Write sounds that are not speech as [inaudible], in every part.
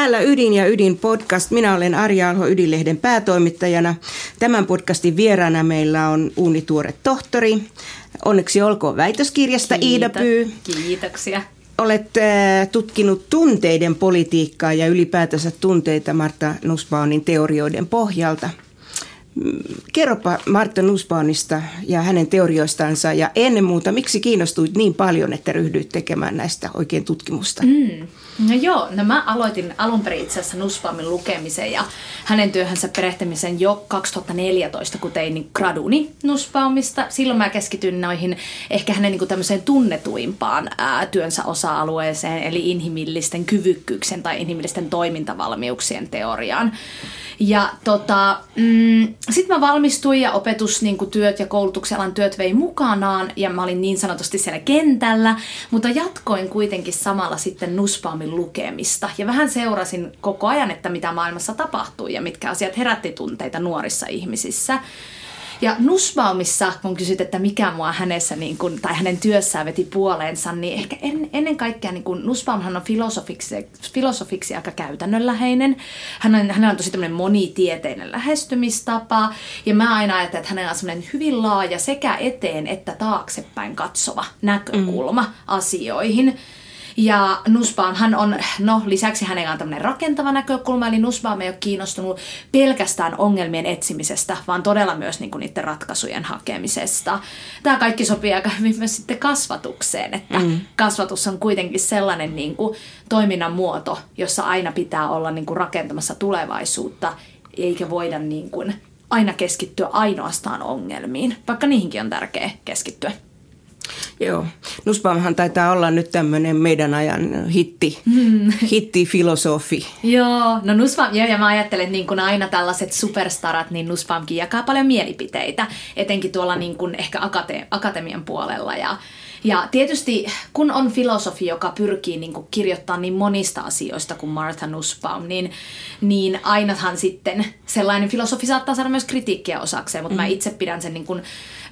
Täällä Ydin ja Ydin podcast. Minä olen Arja Alho Ydinlehden päätoimittajana. Tämän podcastin vieraana meillä on uunituore tohtori. Onneksi olkoon väitöskirjasta Kiito, Iida Pyy. Kiitoksia. Olet äh, tutkinut tunteiden politiikkaa ja ylipäätänsä tunteita Marta Nussbaumin teorioiden pohjalta – Kerropa Martta Nussbaumista ja hänen teorioistansa ja ennen muuta, miksi kiinnostuit niin paljon, että ryhdyit tekemään näistä oikein tutkimusta? Mm. No joo, no mä aloitin alun perin itse asiassa Nussbaumin lukemisen ja hänen työhönsä perehtymisen jo 2014, kun tein graduni Nussbaumista. Silloin mä keskityin noihin ehkä hänen niin tämmöiseen tunnetuimpaan ää, työnsä osa-alueeseen, eli inhimillisten kyvykkyyksen tai inhimillisten toimintavalmiuksien teoriaan. Ja tota, mm, sitten mä valmistuin ja opetustyöt ja koulutuksen työt vei mukanaan ja mä olin niin sanotusti siellä kentällä, mutta jatkoin kuitenkin samalla sitten Nussbaumin lukemista ja vähän seurasin koko ajan, että mitä maailmassa tapahtuu ja mitkä asiat herätti tunteita nuorissa ihmisissä. Ja Nussbaumissa, kun kysyt, että mikä mua hänessä niin kun, tai hänen työssään veti puoleensa, niin ehkä en, ennen kaikkea niin kun Nussbaumhan on filosofiksi, filosofiksi aika käytännönläheinen. Hän on, hänellä on tosi tämmöinen monitieteinen lähestymistapa. Ja mä aina ajattelen, että hänellä on semmoinen hyvin laaja sekä eteen että taaksepäin katsova näkökulma mm. asioihin. Ja Nussbaumhan on, no lisäksi hänellä on tämmöinen rakentava näkökulma, eli Nussbaum ei ole kiinnostunut pelkästään ongelmien etsimisestä, vaan todella myös niin kuin niiden ratkaisujen hakemisesta. Tämä kaikki sopii aika hyvin myös sitten kasvatukseen, että mm. kasvatus on kuitenkin sellainen niin kuin toiminnan muoto, jossa aina pitää olla niin kuin rakentamassa tulevaisuutta, eikä voida niin kuin aina keskittyä ainoastaan ongelmiin, vaikka niihinkin on tärkeää keskittyä. Joo. Nussbaumhan taitaa olla nyt tämmöinen meidän ajan hitti, mm. hittifilosofi. Joo, no Nussbaum, ja, ja mä ajattelen, että niin kuin aina tällaiset superstarat, niin Nussbaumkin jakaa paljon mielipiteitä, etenkin tuolla niin kuin ehkä akate, akatemian puolella. Ja, ja tietysti kun on filosofi, joka pyrkii niin kuin kirjoittamaan niin monista asioista kuin Martha Nussbaum, niin, niin ainahan sitten sellainen filosofi saattaa saada myös kritiikkiä osakseen, mutta mm. mä itse pidän sen niin kuin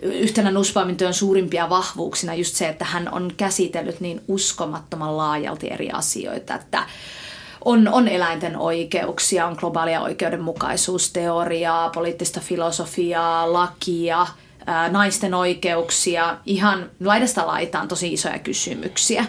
yhtenä Nussbaumin työn suurimpia vahvuuksina just se, että hän on käsitellyt niin uskomattoman laajalti eri asioita, että on, on eläinten oikeuksia, on globaalia oikeudenmukaisuusteoriaa, poliittista filosofiaa, lakia, ää, naisten oikeuksia, ihan laidasta laitaan tosi isoja kysymyksiä.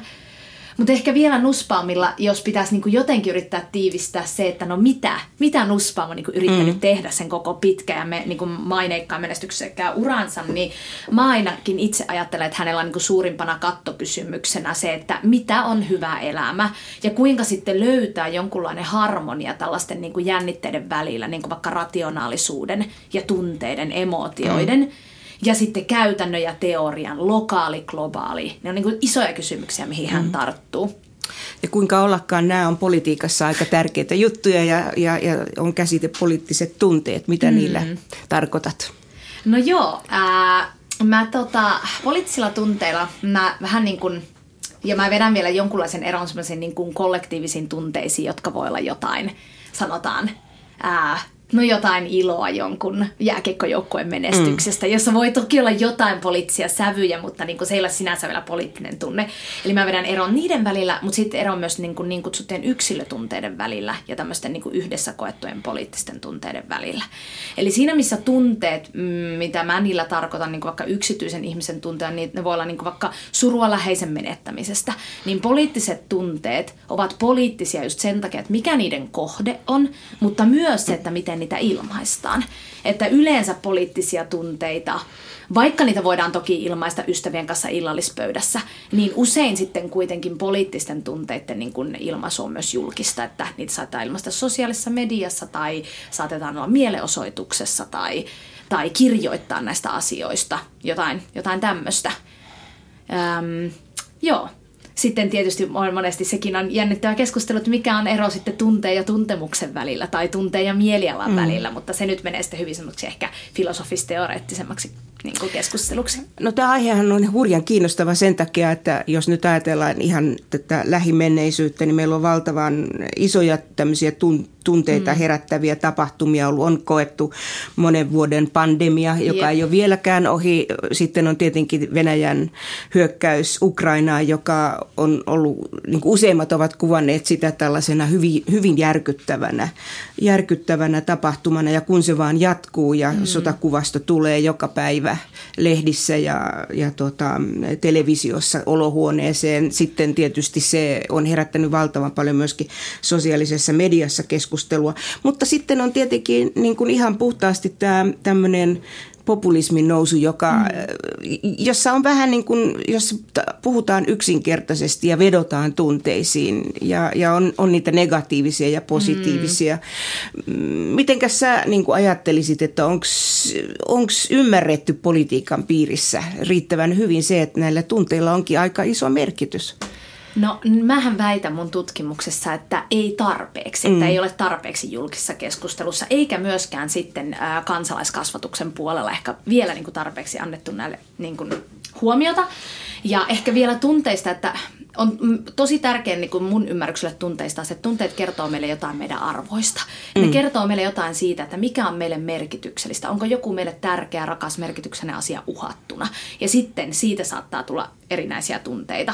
Mutta ehkä vielä Nussbaumilla, jos pitäisi niinku jotenkin yrittää tiivistää se, että no mitä, mitä Nussbaum on niinku yrittänyt mm. tehdä sen koko pitkä ja me, niinku maineikkaan menestyksekkään uransa, niin mä ainakin itse ajattelen, että hänellä on niinku suurimpana kattokysymyksenä se, että mitä on hyvä elämä ja kuinka sitten löytää jonkunlainen harmonia tällaisten niinku jännitteiden välillä, niin kuin vaikka rationaalisuuden ja tunteiden, emootioiden. Mm ja sitten käytännön ja teorian, lokaali, globaali. Ne on niin kuin isoja kysymyksiä, mihin hän mm. tarttuu. Ja kuinka ollakaan nämä on politiikassa aika tärkeitä juttuja ja, ja, ja on käsite poliittiset tunteet. Mitä mm. niillä tarkoitat? No joo, ää, mä tota, poliittisilla tunteilla mä vähän niin kuin ja mä vedän vielä jonkunlaisen eron semmoisiin niin kuin kollektiivisiin tunteisiin, jotka voi olla jotain, sanotaan, ää, no jotain iloa jonkun jääkiekkojoukkueen menestyksestä, mm. jossa voi toki olla jotain poliittisia sävyjä, mutta niin kuin se ei ole sinänsä vielä poliittinen tunne. Eli mä vedän eron niiden välillä, mutta sitten eron myös niin, kuin niin kutsuttujen yksilötunteiden välillä ja tämmöisten niin kuin yhdessä koettujen poliittisten tunteiden välillä. Eli siinä missä tunteet, mm, mitä mä niillä tarkoitan, niin kuin vaikka yksityisen ihmisen tunteja, niin ne voi olla niin kuin vaikka surua läheisen menettämisestä, niin poliittiset tunteet ovat poliittisia just sen takia, että mikä niiden kohde on, mutta myös se, että miten niitä ilmaistaan. Että yleensä poliittisia tunteita, vaikka niitä voidaan toki ilmaista ystävien kanssa illallispöydässä, niin usein sitten kuitenkin poliittisten tunteiden niin kun ilmaisu on myös julkista, että niitä saattaa ilmaista sosiaalisessa mediassa tai saatetaan olla mielenosoituksessa tai, tai kirjoittaa näistä asioista jotain, jotain tämmöistä. Öm, joo, sitten tietysti monesti sekin on jännittävä keskustelu, että mikä on ero sitten tunteen ja tuntemuksen välillä tai tunteen ja mielialan mm. välillä, mutta se nyt menee sitten hyvin ehkä filosofis-teoreettisemmaksi niin kuin keskusteluksi? No tämä aihehan on hurjan kiinnostava sen takia, että jos nyt ajatellaan ihan tätä lähimenneisyyttä, niin meillä on valtavan isoja tämmöisiä tunteita mm. herättäviä tapahtumia ollut. On koettu monen vuoden pandemia, joka yep. ei ole vieläkään ohi. Sitten on tietenkin Venäjän hyökkäys Ukrainaan, joka on ollut, niin kuin useimmat ovat kuvanneet sitä tällaisena hyvin, hyvin järkyttävänä, järkyttävänä tapahtumana. Ja kun se vaan jatkuu ja mm. sotakuvasto tulee joka päivä lehdissä ja, ja tota, televisiossa olohuoneeseen, sitten tietysti se on herättänyt valtavan paljon myöskin sosiaalisessa mediassa keskustelua. Mutta sitten on tietenkin niin kuin ihan puhtaasti tämä tämmöinen populismin nousu, joka, mm. jossa on vähän niin kuin, jos puhutaan yksinkertaisesti ja vedotaan tunteisiin ja, ja on, on niitä negatiivisia ja positiivisia. Mm. Mitenkäs sä niin kuin ajattelisit, että onko ymmärretty politiikan piirissä riittävän hyvin se, että näillä tunteilla onkin aika iso merkitys? No mähän väitän mun tutkimuksessa, että ei tarpeeksi, että mm. ei ole tarpeeksi julkisessa keskustelussa, eikä myöskään sitten ä, kansalaiskasvatuksen puolella ehkä vielä niin kuin tarpeeksi annettu näille niin kuin, huomiota. Ja ehkä vielä tunteista, että on tosi tärkeä niin kuin mun ymmärrykselle tunteista, että tunteet kertoo meille jotain meidän arvoista. Mm. Ne kertoo meille jotain siitä, että mikä on meille merkityksellistä. Onko joku meille tärkeä, rakas, merkityksellinen asia uhattuna. Ja sitten siitä saattaa tulla erinäisiä tunteita.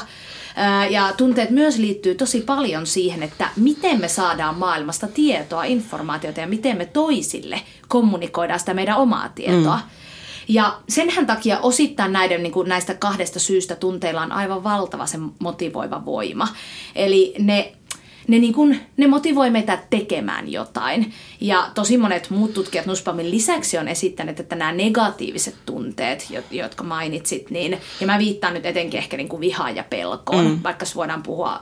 Ja tunteet myös liittyy tosi paljon siihen, että miten me saadaan maailmasta tietoa, informaatiota ja miten me toisille kommunikoidaan sitä meidän omaa tietoa. Mm. Ja senhän takia osittain näiden, niin kuin näistä kahdesta syystä tunteilla on aivan valtava se motivoiva voima. Eli ne ne, niin kun, ne motivoi meitä tekemään jotain. Ja tosi monet muut tutkijat Nuspamin lisäksi on esittäneet, että nämä negatiiviset tunteet, jotka mainitsit, niin, ja mä viittaan nyt etenkin ehkä niin kuin vihaan ja pelkoon, mm. vaikka voidaan puhua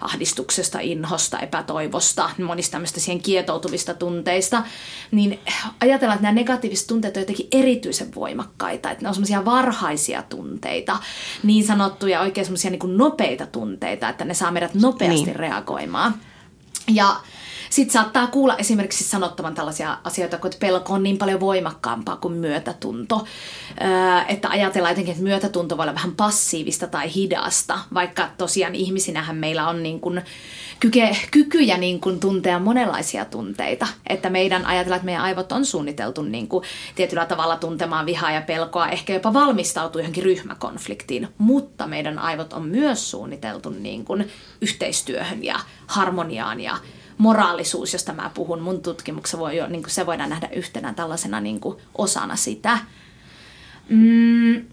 ahdistuksesta, inhosta, epätoivosta, monista tämmöistä siihen kietoutuvista tunteista, niin ajatellaan, että nämä negatiiviset tunteet on jotenkin erityisen voimakkaita, että ne on semmoisia varhaisia tunteita, niin sanottuja oikein semmoisia niin nopeita tunteita, että ne saa meidät nopeasti niin. reagoimaan. Ja sitten saattaa kuulla esimerkiksi sanottavan tällaisia asioita, kun pelko on niin paljon voimakkaampaa kuin myötätunto. Öö, että ajatellaan jotenkin, että myötätunto voi olla vähän passiivista tai hidasta, vaikka tosiaan ihmisinähän meillä on niin kuin kyke, kykyjä niin kuin tuntea monenlaisia tunteita. Että meidän ajatellaan, että meidän aivot on suunniteltu niin kuin tietyllä tavalla tuntemaan vihaa ja pelkoa, ehkä jopa valmistautuu johonkin ryhmäkonfliktiin, mutta meidän aivot on myös suunniteltu niin kuin yhteistyöhön ja harmoniaan ja moraalisuus, josta mä puhun mun tutkimuksessa, voi jo, niin kuin se voidaan nähdä yhtenä tällaisena niin kuin osana sitä. Mm,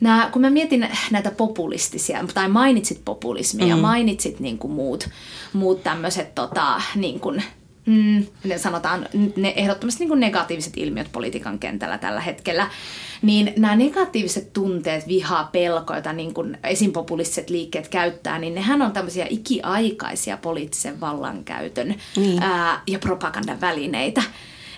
nää, kun mä mietin näitä populistisia, tai mainitsit populismia mm. ja mainitsit niin kuin muut, muut tämmöiset tota, niin kuin, mm, ne sanotaan ne ehdottomasti niin negatiiviset ilmiöt politiikan kentällä tällä hetkellä, niin nämä negatiiviset tunteet, viha, pelko, joita niin kuin esimpopulistiset liikkeet käyttää, niin nehän on tämmöisiä ikiaikaisia poliittisen vallankäytön niin. ää, ja propagandan välineitä.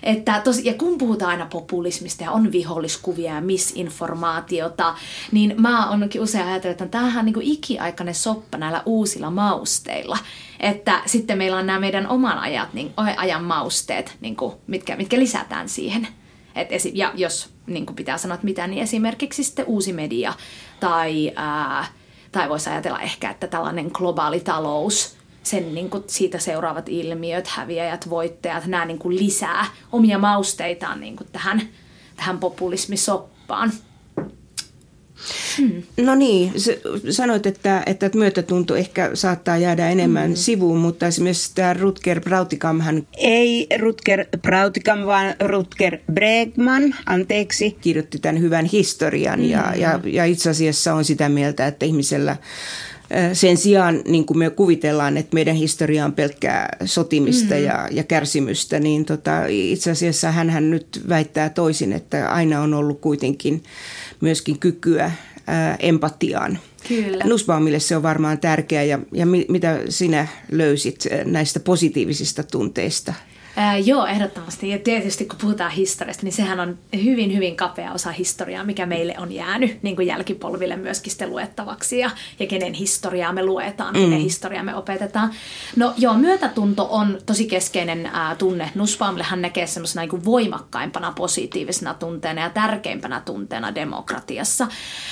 Että tos, ja kun puhutaan aina populismista ja on viholliskuvia ja misinformaatiota, niin mä oonkin usein ajatellut, että tämähän on niin kuin ikiaikainen soppa näillä uusilla mausteilla. Että sitten meillä on nämä meidän oman ajat, niin, ajan mausteet, niin kuin, mitkä, mitkä lisätään siihen. Et esi- ja jos niin kuin pitää sanoa, että mitä, niin esimerkiksi sitten uusi media tai, ää, tai voisi ajatella ehkä, että tällainen globaali talous, sen niin kuin siitä seuraavat ilmiöt, häviäjät, voittajat, nämä niin kuin lisää omia mausteitaan niin kuin tähän, tähän populismisoppaan. Hmm. No niin, sanoit, että, että myötätunto ehkä saattaa jäädä enemmän hmm. sivuun, mutta esimerkiksi tämä Rutger Brautigam, hän ei Rutger Brautigam, vaan Rutger Bregman, anteeksi, kirjoitti tämän hyvän historian hmm. ja, ja, ja itse asiassa on sitä mieltä, että ihmisellä sen sijaan, niin kuin me kuvitellaan, että meidän historia on pelkkää sotimista mm. ja, ja kärsimystä, niin tota, itse asiassa hän nyt väittää toisin, että aina on ollut kuitenkin myöskin kykyä ää, empatiaan. Kyllä. Nussbaumille se on varmaan tärkeää ja, ja mi, mitä sinä löysit näistä positiivisista tunteista? Ää, joo, ehdottomasti. Ja tietysti kun puhutaan historiasta, niin sehän on hyvin, hyvin kapea osa historiaa, mikä meille on jäänyt niin kuin jälkipolville myöskin sitten luettavaksi ja, ja kenen historiaa me luetaan, mm. kenen historiaa me opetetaan. No joo, myötätunto on tosi keskeinen ää, tunne. Nussbaumille hän näkee semmoisena niin voimakkaimpana positiivisena tunteena ja tärkeimpänä tunteena demokratiassa.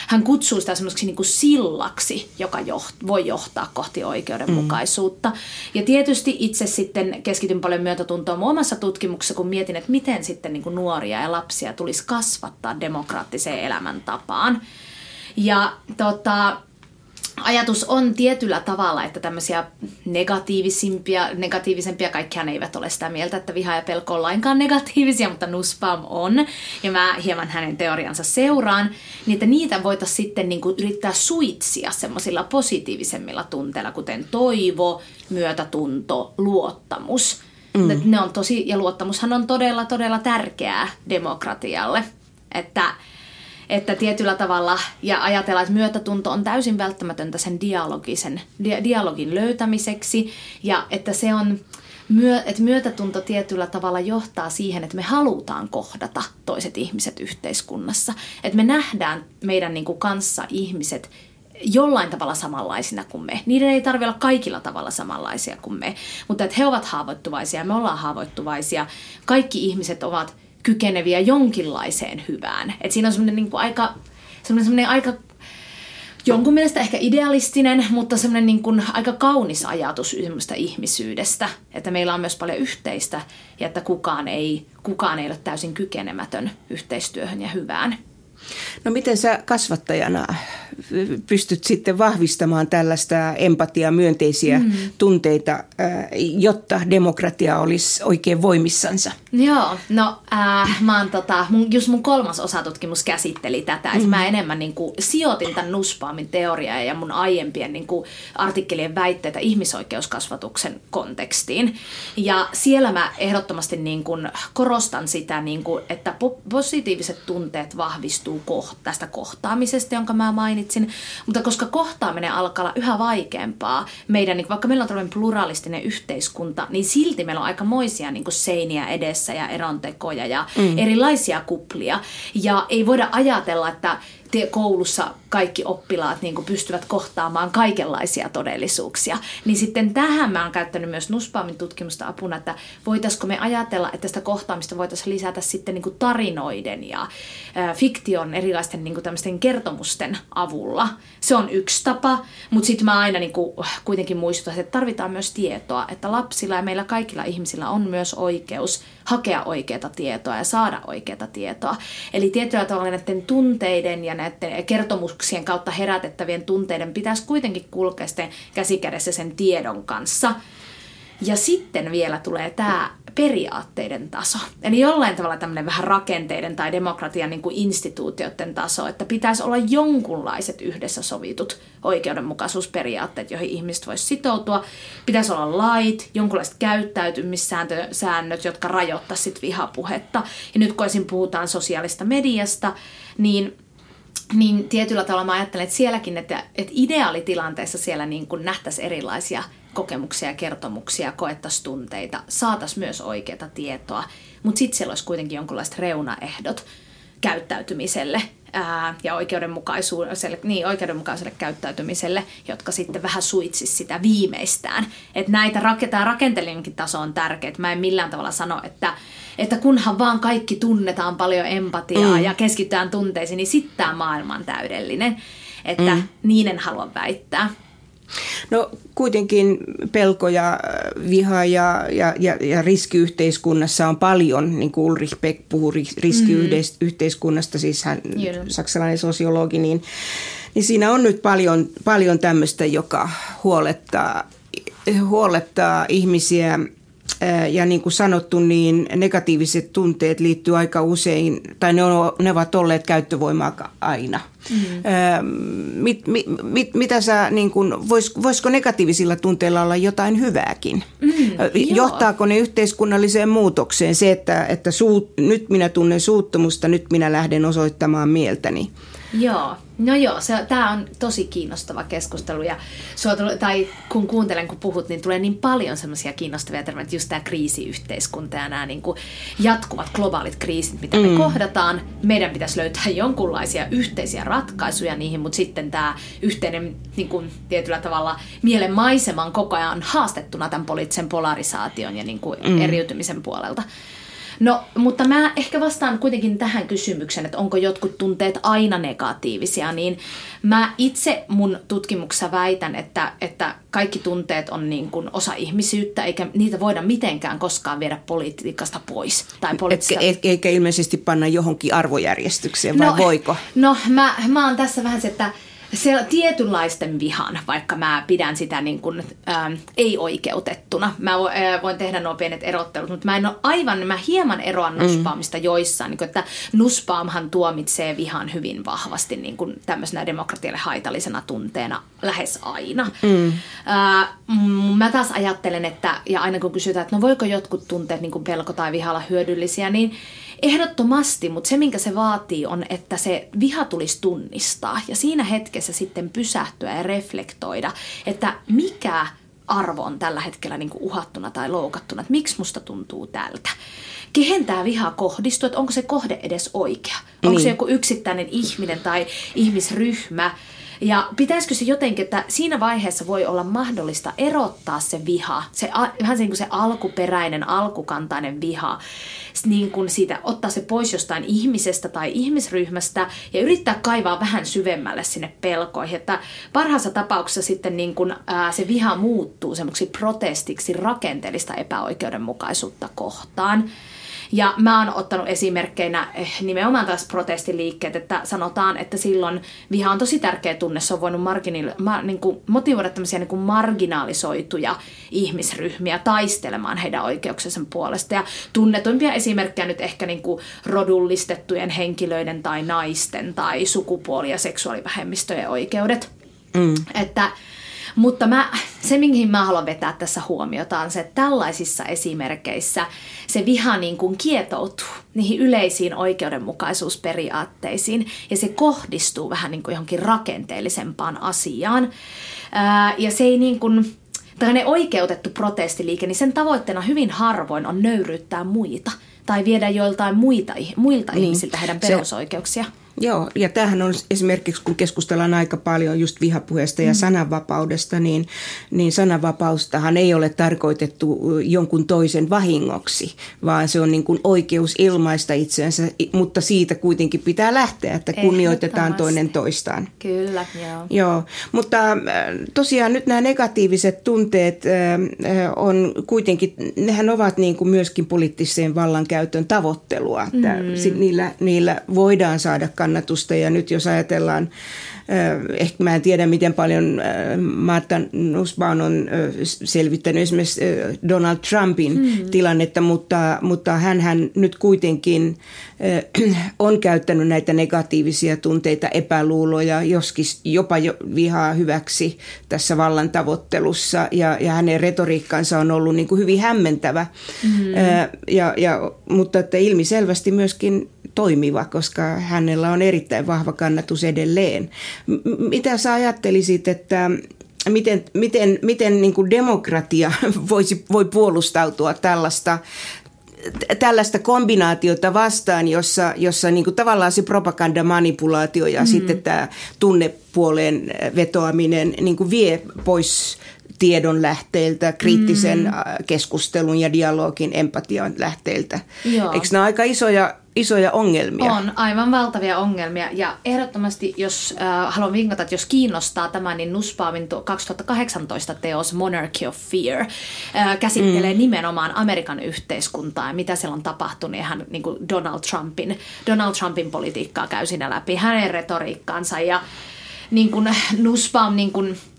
Hän kutsuu sitä semmoiseksi niin sillaksi, joka joht, voi johtaa kohti oikeudenmukaisuutta. Mm. Ja tietysti itse sitten keskityn paljon myötätuntoon mun omassa tutkimuksessa, kun mietin, että miten sitten niin kuin nuoria ja lapsia tulisi kasvattaa demokraattiseen elämäntapaan. Ja tota, ajatus on tietyllä tavalla, että tämmöisiä negatiivisimpia, negatiivisempia, kaikkihan eivät ole sitä mieltä, että viha ja pelko on lainkaan negatiivisia, mutta Nussbaum on, ja mä hieman hänen teoriansa seuraan, niin että niitä voitaisiin sitten niin kuin yrittää suitsia semmoisilla positiivisemmilla tunteilla, kuten toivo, myötätunto, luottamus. Mm. Ne on tosi, ja luottamushan on todella, todella tärkeää demokratialle, että että tietyllä tavalla ja ajatella, että myötätunto on täysin välttämätöntä sen dialogisen, di- dialogin löytämiseksi ja että se on, myö, että myötätunto tietyllä tavalla johtaa siihen, että me halutaan kohdata toiset ihmiset yhteiskunnassa. Että me nähdään meidän niin kuin kanssa ihmiset jollain tavalla samanlaisina kuin me. Niiden ei tarvitse olla kaikilla tavalla samanlaisia kuin me, mutta että he ovat haavoittuvaisia, me ollaan haavoittuvaisia. Kaikki ihmiset ovat kykeneviä jonkinlaiseen hyvään. Et siinä on semmoinen niin aika, semmoinen, semmoinen aika jonkun mielestä ehkä idealistinen, mutta semmoinen niin kuin aika kaunis ajatus ihmisyydestä, että meillä on myös paljon yhteistä ja että kukaan ei, kukaan ei ole täysin kykenemätön yhteistyöhön ja hyvään. No miten sä kasvattajana pystyt sitten vahvistamaan tällaista empatia myönteisiä mm. tunteita, jotta demokratia olisi oikein voimissansa? Joo, no äh, mä oon tota, mun, just mun kolmas osatutkimus käsitteli tätä, mm. että mä enemmän niin kuin, sijoitin tämän Nussbaumin teoriaa ja mun aiempien niin kuin, artikkelien väitteitä ihmisoikeuskasvatuksen kontekstiin. Ja siellä mä ehdottomasti niin kuin, korostan sitä, niin kuin, että po- positiiviset tunteet vahvistuu koht- tästä kohtaamisesta, jonka mä mainitsin, mutta koska kohtaaminen alkaa olla yhä vaikeampaa, meidän, niin vaikka meillä on tällainen pluralistinen yhteiskunta, niin silti meillä on aikamoisia niin kuin seiniä edessä ja erontekoja ja mm. erilaisia kuplia. Ja ei voida ajatella, että koulussa kaikki oppilaat niin kuin pystyvät kohtaamaan kaikenlaisia todellisuuksia. Niin sitten tähän mä oon käyttänyt myös Nuspaamin tutkimusta apuna, että voitaisiko me ajatella, että sitä kohtaamista voitaisiin lisätä sitten niin kuin tarinoiden ja fiktion erilaisten niin kuin kertomusten avulla. Se on yksi tapa, mutta sitten mä aina niin kuin kuitenkin muistutan, että tarvitaan myös tietoa, että lapsilla ja meillä kaikilla ihmisillä on myös oikeus hakea oikeaa tietoa ja saada oikeaa tietoa. Eli tietyllä tavalla näiden tunteiden ja näiden kertomuksien kautta herätettävien tunteiden pitäisi kuitenkin kulkea sitten käsikädessä sen tiedon kanssa. Ja sitten vielä tulee tämä periaatteiden taso. Eli jollain tavalla tämmöinen vähän rakenteiden tai demokratian niin kuin instituutioiden taso, että pitäisi olla jonkunlaiset yhdessä sovitut oikeudenmukaisuusperiaatteet, joihin ihmiset voisi sitoutua. Pitäisi olla lait, jonkunlaiset käyttäytymissäännöt, jotka rajoittaisivat vihapuhetta. Ja nyt kun puhutaan sosiaalista mediasta, niin niin tietyllä tavalla mä ajattelen, että sielläkin, että, että ideaalitilanteessa siellä niin kuin nähtäisiin erilaisia kokemuksia, kertomuksia, koettaisiin tunteita, saataisiin myös oikeaa tietoa, mutta sitten siellä olisi kuitenkin jonkinlaiset reunaehdot käyttäytymiselle ää, ja oikeudenmukaisuudelle, niin, oikeudenmukaiselle käyttäytymiselle, jotka sitten vähän suitsis sitä viimeistään. Että näitä tämä rakenteellinenkin taso on tärkeä. Mä en millään tavalla sano, että, että kunhan vaan kaikki tunnetaan paljon empatiaa mm. ja keskitytään tunteisiin, niin sitten tämä maailma on täydellinen. Että mm. niin en halua väittää. No kuitenkin pelko ja viha ja, ja, ja, ja riskiyhteiskunnassa on paljon, niin kuin Ulrich Beck puhuu riskiyhteiskunnasta, siis hän yeah. saksalainen sosiologi, niin, niin siinä on nyt paljon, paljon tämmöistä, joka huolettaa, huolettaa ihmisiä ja niin kuin sanottu, niin negatiiviset tunteet liittyy aika usein, tai ne, on, ne ovat olleet käyttövoimaa aina. Mm. Mit, mit, mit, mitä sä, niin kuin, vois, voisiko negatiivisilla tunteilla olla jotain hyvääkin? Mm, Johtaako ne yhteiskunnalliseen muutokseen se, että, että suut, nyt minä tunnen suuttumusta, nyt minä lähden osoittamaan mieltäni? Joo, no joo, se, tämä on tosi kiinnostava keskustelu ja tuli, tai kun kuuntelen, kun puhut, niin tulee niin paljon semmoisia kiinnostavia termejä, just tämä kriisiyhteiskunta ja nämä niin kuin jatkuvat globaalit kriisit, mitä me mm. kohdataan. Meidän pitäisi löytää jonkunlaisia yhteisiä ratkaisuja niihin, mutta sitten tämä yhteinen niin kuin, tietyllä tavalla mielen maisema on koko ajan haastettuna tämän poliittisen polarisaation ja niin kuin mm. eriytymisen puolelta. No, mutta mä ehkä vastaan kuitenkin tähän kysymykseen, että onko jotkut tunteet aina negatiivisia, niin mä itse mun tutkimuksessa väitän, että, että kaikki tunteet on niin kuin osa ihmisyyttä, eikä niitä voida mitenkään koskaan viedä politiikasta pois. Tai poliittista... Eikä, eikä ilmeisesti panna johonkin arvojärjestykseen, vai no, voiko? No, mä, mä oon tässä vähän se, että se tietynlaisten vihan, vaikka mä pidän sitä niin kuin, ähm, ei-oikeutettuna. Mä äh, voin tehdä nuo pienet erottelut, mutta mä en ole aivan, mä hieman eroan mm. nuspaamista mm. joissain. Niin kuin, että nuspaamhan tuomitsee vihan hyvin vahvasti niin kuin tämmöisenä demokratialle haitallisena tunteena lähes aina. Mm. Äh, mä taas ajattelen, että ja aina kun kysytään, että no voiko jotkut tunteet niin kuin pelko tai viha olla hyödyllisiä, niin Ehdottomasti, mutta se minkä se vaatii on, että se viha tulisi tunnistaa ja siinä hetkessä sitten pysähtyä ja reflektoida, että mikä arvo on tällä hetkellä niin uhattuna tai loukattuna, että miksi musta tuntuu tältä. Kehen tämä viha kohdistuu, että onko se kohde edes oikea? Onko niin. se joku yksittäinen ihminen tai ihmisryhmä, ja pitäisikö se jotenkin, että siinä vaiheessa voi olla mahdollista erottaa se viha, se, vähän niin kuin se alkuperäinen, alkukantainen viha, niin kuin siitä, ottaa se pois jostain ihmisestä tai ihmisryhmästä ja yrittää kaivaa vähän syvemmälle sinne pelkoihin. Että parhaassa tapauksessa sitten niin kuin, ää, se viha muuttuu semmoiksi protestiksi rakenteellista epäoikeudenmukaisuutta kohtaan. Ja mä oon ottanut esimerkkeinä eh, nimenomaan taas protestiliikkeet, että sanotaan, että silloin viha on tosi tärkeä tunne. Se on voinut marginil, ma, niin kuin motivoida tämmöisiä niin kuin marginalisoituja ihmisryhmiä taistelemaan heidän oikeuksensa puolesta. Ja tunnetuimpia esimerkkejä nyt ehkä niin kuin rodullistettujen henkilöiden tai naisten tai sukupuoli- ja seksuaalivähemmistöjen oikeudet. Mm. Että mutta mä, se, mihin mä haluan vetää tässä huomiota, on se, että tällaisissa esimerkkeissä se viha niin kuin kietoutuu niihin yleisiin oikeudenmukaisuusperiaatteisiin ja se kohdistuu vähän niin kuin johonkin rakenteellisempaan asiaan. Ää, ja se ei niin kuin, tällainen oikeutettu protestiliike, niin sen tavoitteena hyvin harvoin on nöyryyttää muita tai viedä joiltain muita, muilta niin. ihmisiltä heidän perusoikeuksia. Se, Joo, ja tämähän on esimerkiksi, kun keskustellaan aika paljon just vihapuheesta ja mm. sananvapaudesta, niin, niin sananvapaustahan ei ole tarkoitettu jonkun toisen vahingoksi, vaan se on niin kuin oikeus ilmaista itseänsä, mutta siitä kuitenkin pitää lähteä, että kunnioitetaan toinen toistaan. Kyllä, joo. Joo, mutta tosiaan nyt nämä negatiiviset tunteet on kuitenkin, nehän ovat niin kuin myöskin poliittiseen vallankäytön tavoittelua, että mm. niillä, niillä voidaan saada kannatusta ja nyt jos ajatellaan, ehkä mä en tiedä miten paljon Marta Nussbaum on selvittänyt esimerkiksi Donald Trumpin hmm. tilannetta, mutta, mutta hän nyt kuitenkin on käyttänyt näitä negatiivisia tunteita, epäluuloja, joskin jopa jo vihaa hyväksi tässä vallan tavoittelussa ja, ja hänen retoriikkansa on ollut niin kuin hyvin hämmentävä, hmm. ja, ja, mutta että ilmiselvästi myöskin toimiva, koska hänellä on erittäin vahva kannatus edelleen. M- mitä sä ajattelisit, että miten, miten, miten niin kuin demokratia [laughs] voisi, voi puolustautua tällaista tällaista kombinaatiota vastaan, jossa, jossa niin kuin tavallaan se propagandamanipulaatio ja mm. sitten tämä tunnepuoleen vetoaminen niin kuin vie pois tiedon lähteiltä, kriittisen mm. keskustelun ja dialogin, empatian lähteiltä. Joo. Eikö nämä aika isoja isoja ongelmia. On, aivan valtavia ongelmia. Ja ehdottomasti, jos äh, haluan vinkata, että jos kiinnostaa tämä, niin Nussbaumin 2018 teos Monarchy of Fear äh, käsittelee mm. nimenomaan Amerikan yhteiskuntaa ja mitä siellä on tapahtunut. Ja hän niin kuin Donald, Trumpin, Donald Trumpin politiikkaa käy siinä läpi, hänen retoriikkaansa. Ja niin kuin Nussbaum niin kuin, Äh,